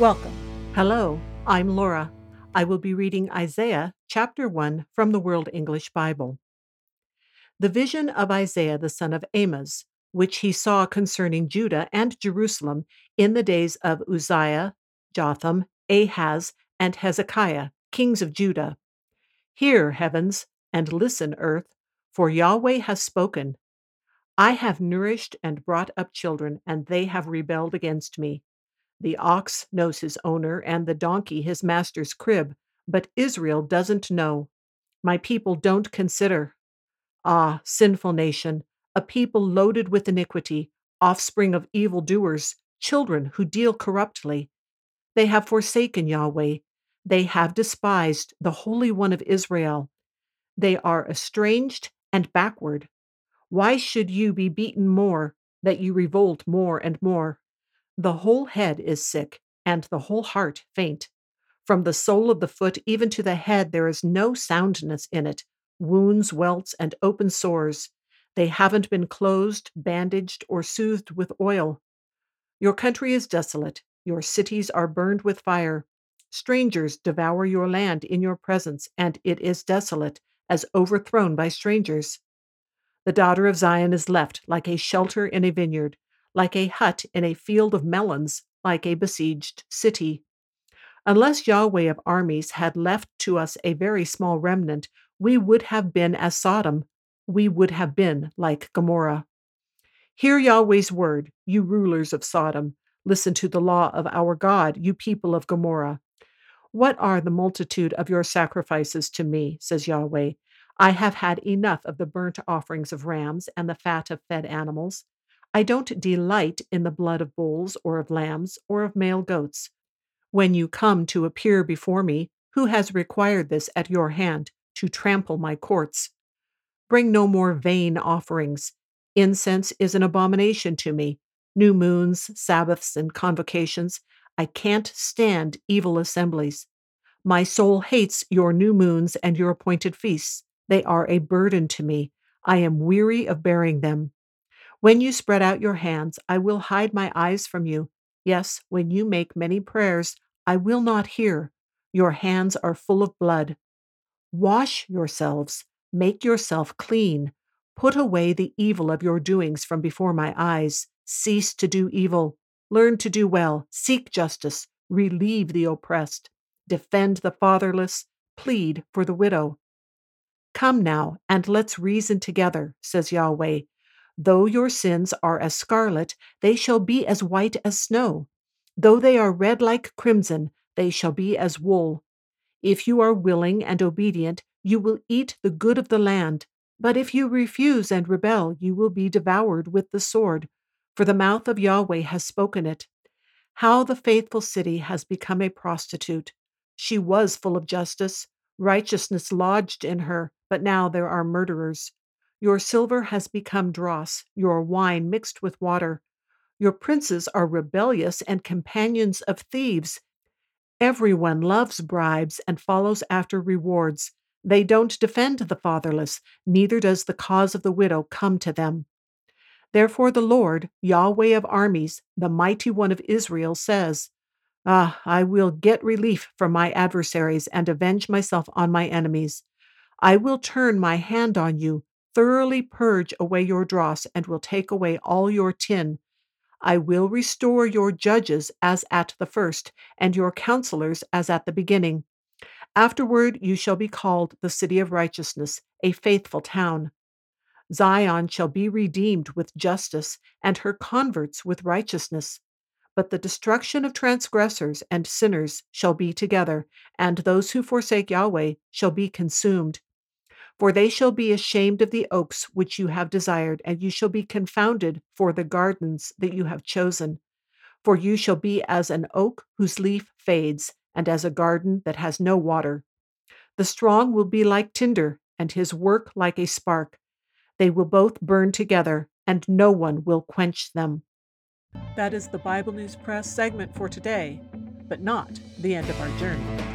Welcome. Hello, I'm Laura. I will be reading Isaiah chapter 1 from the World English Bible. The vision of Isaiah the son of Amoz, which he saw concerning Judah and Jerusalem in the days of Uzziah, Jotham, Ahaz, and Hezekiah, kings of Judah. Hear, heavens, and listen, earth, for Yahweh has spoken. I have nourished and brought up children, and they have rebelled against me. The ox knows his owner, and the donkey his master's crib, but Israel doesn't know. My people don't consider. Ah, sinful nation, a people loaded with iniquity, offspring of evil doers, children who deal corruptly. They have forsaken Yahweh. They have despised the Holy One of Israel. They are estranged and backward. Why should you be beaten more, that you revolt more and more? The whole head is sick, and the whole heart faint. From the sole of the foot even to the head, there is no soundness in it wounds, welts, and open sores. They haven't been closed, bandaged, or soothed with oil. Your country is desolate. Your cities are burned with fire. Strangers devour your land in your presence, and it is desolate, as overthrown by strangers. The daughter of Zion is left like a shelter in a vineyard like a hut in a field of melons, like a besieged city. Unless Yahweh of armies had left to us a very small remnant, we would have been as Sodom, we would have been like Gomorrah. Hear Yahweh's word, you rulers of Sodom. Listen to the law of our God, you people of Gomorrah. What are the multitude of your sacrifices to me, says Yahweh? I have had enough of the burnt offerings of rams and the fat of fed animals. I don't delight in the blood of bulls or of lambs or of male goats. When you come to appear before me, who has required this at your hand to trample my courts? Bring no more vain offerings. Incense is an abomination to me. New moons, Sabbaths, and convocations. I can't stand evil assemblies. My soul hates your new moons and your appointed feasts. They are a burden to me. I am weary of bearing them. When you spread out your hands, I will hide my eyes from you. Yes, when you make many prayers, I will not hear. Your hands are full of blood. Wash yourselves, make yourself clean. Put away the evil of your doings from before my eyes. Cease to do evil. Learn to do well. Seek justice. Relieve the oppressed. Defend the fatherless. Plead for the widow. Come now, and let's reason together, says Yahweh. Though your sins are as scarlet, they shall be as white as snow. Though they are red like crimson, they shall be as wool. If you are willing and obedient, you will eat the good of the land. But if you refuse and rebel, you will be devoured with the sword, for the mouth of Yahweh has spoken it. How the faithful city has become a prostitute. She was full of justice, righteousness lodged in her, but now there are murderers. Your silver has become dross, your wine mixed with water. Your princes are rebellious and companions of thieves. Everyone loves bribes and follows after rewards. They don't defend the fatherless, neither does the cause of the widow come to them. Therefore, the Lord, Yahweh of armies, the mighty one of Israel, says, Ah, I will get relief from my adversaries and avenge myself on my enemies. I will turn my hand on you, thoroughly purge away your dross and will take away all your tin. I will restore your judges as at the first, and your counselors as at the beginning. Afterward you shall be called the city of righteousness, a faithful town. Zion shall be redeemed with justice, and her converts with righteousness. But the destruction of transgressors and sinners shall be together, and those who forsake Yahweh shall be consumed. For they shall be ashamed of the oaks which you have desired, and you shall be confounded for the gardens that you have chosen. For you shall be as an oak whose leaf fades, and as a garden that has no water. The strong will be like tinder, and his work like a spark. They will both burn together, and no one will quench them. That is the Bible News Press segment for today, but not the end of our journey.